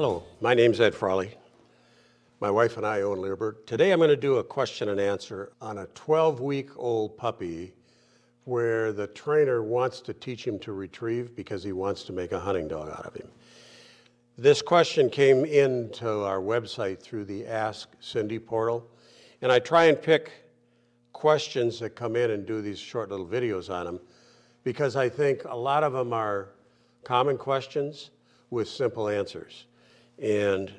Hello, my name's Ed Frawley. My wife and I own Leerburg. Today I'm going to do a question and answer on a 12 week old puppy where the trainer wants to teach him to retrieve because he wants to make a hunting dog out of him. This question came into our website through the Ask Cindy portal, and I try and pick questions that come in and do these short little videos on them because I think a lot of them are common questions with simple answers. And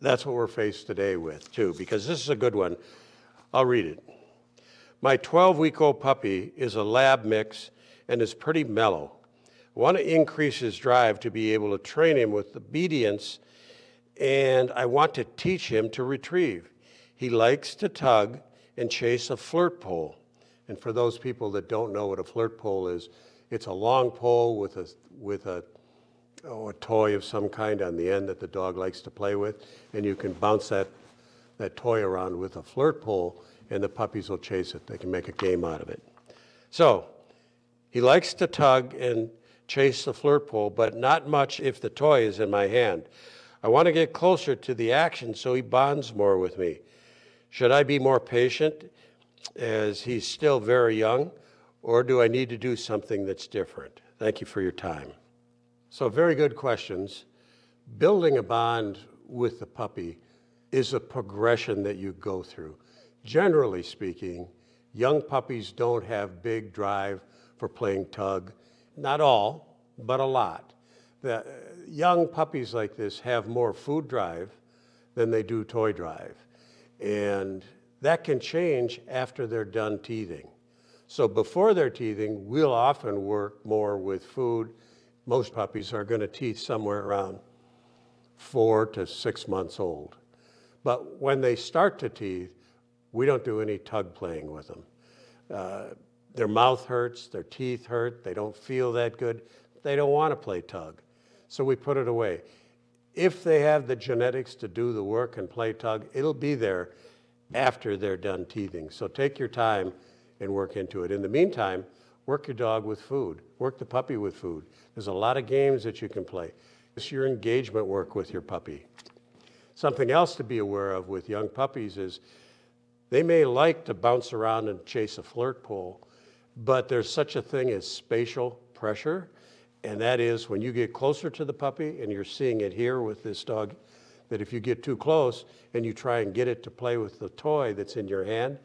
that's what we're faced today with, too, because this is a good one. I'll read it. My 12 week old puppy is a lab mix and is pretty mellow. I want to increase his drive to be able to train him with obedience, and I want to teach him to retrieve. He likes to tug and chase a flirt pole. And for those people that don't know what a flirt pole is, it's a long pole with a, with a oh, a toy of some kind on the end that the dog likes to play with, and you can bounce that, that toy around with a flirt pole, and the puppies will chase it. They can make a game out of it. So, he likes to tug and chase the flirt pole, but not much if the toy is in my hand. I want to get closer to the action so he bonds more with me. Should I be more patient as he's still very young, or do I need to do something that's different? Thank you for your time. So, very good questions. Building a bond with the puppy is a progression that you go through. Generally speaking, young puppies don't have big drive for playing tug. Not all, but a lot. The young puppies like this have more food drive than they do toy drive. And that can change after they're done teething. So before they're teething, we'll often work more with food most puppies are going to teeth somewhere around four to six months old. But when they start to teeth, we don't do any tug playing with them. Uh, their mouth hurts, their teeth hurt, they don't feel that good, they don't want to play tug. So we put it away. If they have the genetics to do the work and play tug, it'll be there after they're done teething. So take your time and work into it. In the meantime, Work your dog with food. Work the puppy with food. There's a lot of games that you can play. It's your engagement work with your puppy. Something else to be aware of with young puppies is they may like to bounce around and chase a flirt pole, but there's such a thing as spatial pressure. And that is when you get closer to the puppy, and you're seeing it here with this dog, that if you get too close and you try and get it to play with the toy that's in your hand,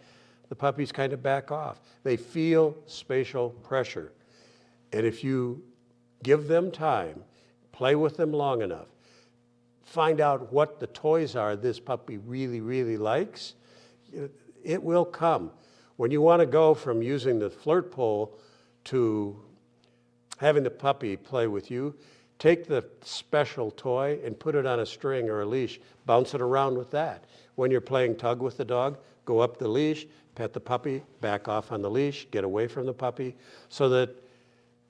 the puppies kind of back off. They feel spatial pressure. And if you give them time, play with them long enough, find out what the toys are this puppy really, really likes, it will come. When you want to go from using the flirt pole to having the puppy play with you, take the special toy and put it on a string or a leash, bounce it around with that. When you're playing tug with the dog, go up the leash, pet the puppy, back off on the leash, get away from the puppy, so that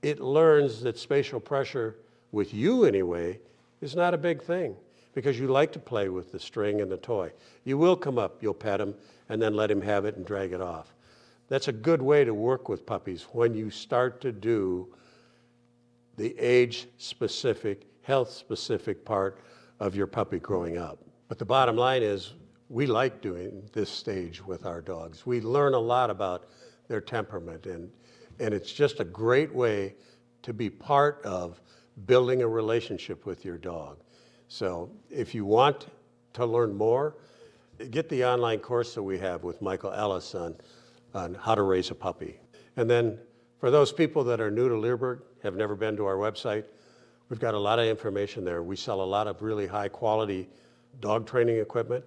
it learns that spatial pressure, with you anyway, is not a big thing because you like to play with the string and the toy. You will come up, you'll pet him, and then let him have it and drag it off. That's a good way to work with puppies when you start to do the age specific, health specific part of your puppy growing up. But the bottom line is we like doing this stage with our dogs. We learn a lot about their temperament, and, and it's just a great way to be part of building a relationship with your dog. So if you want to learn more, get the online course that we have with Michael Ellis on, on how to raise a puppy. And then for those people that are new to Leerburg, have never been to our website, we've got a lot of information there. We sell a lot of really high quality dog training equipment.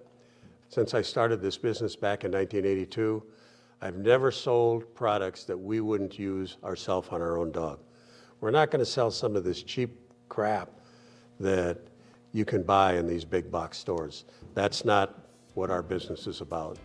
Since I started this business back in 1982, I've never sold products that we wouldn't use ourselves on our own dog. We're not going to sell some of this cheap crap that you can buy in these big box stores. That's not what our business is about.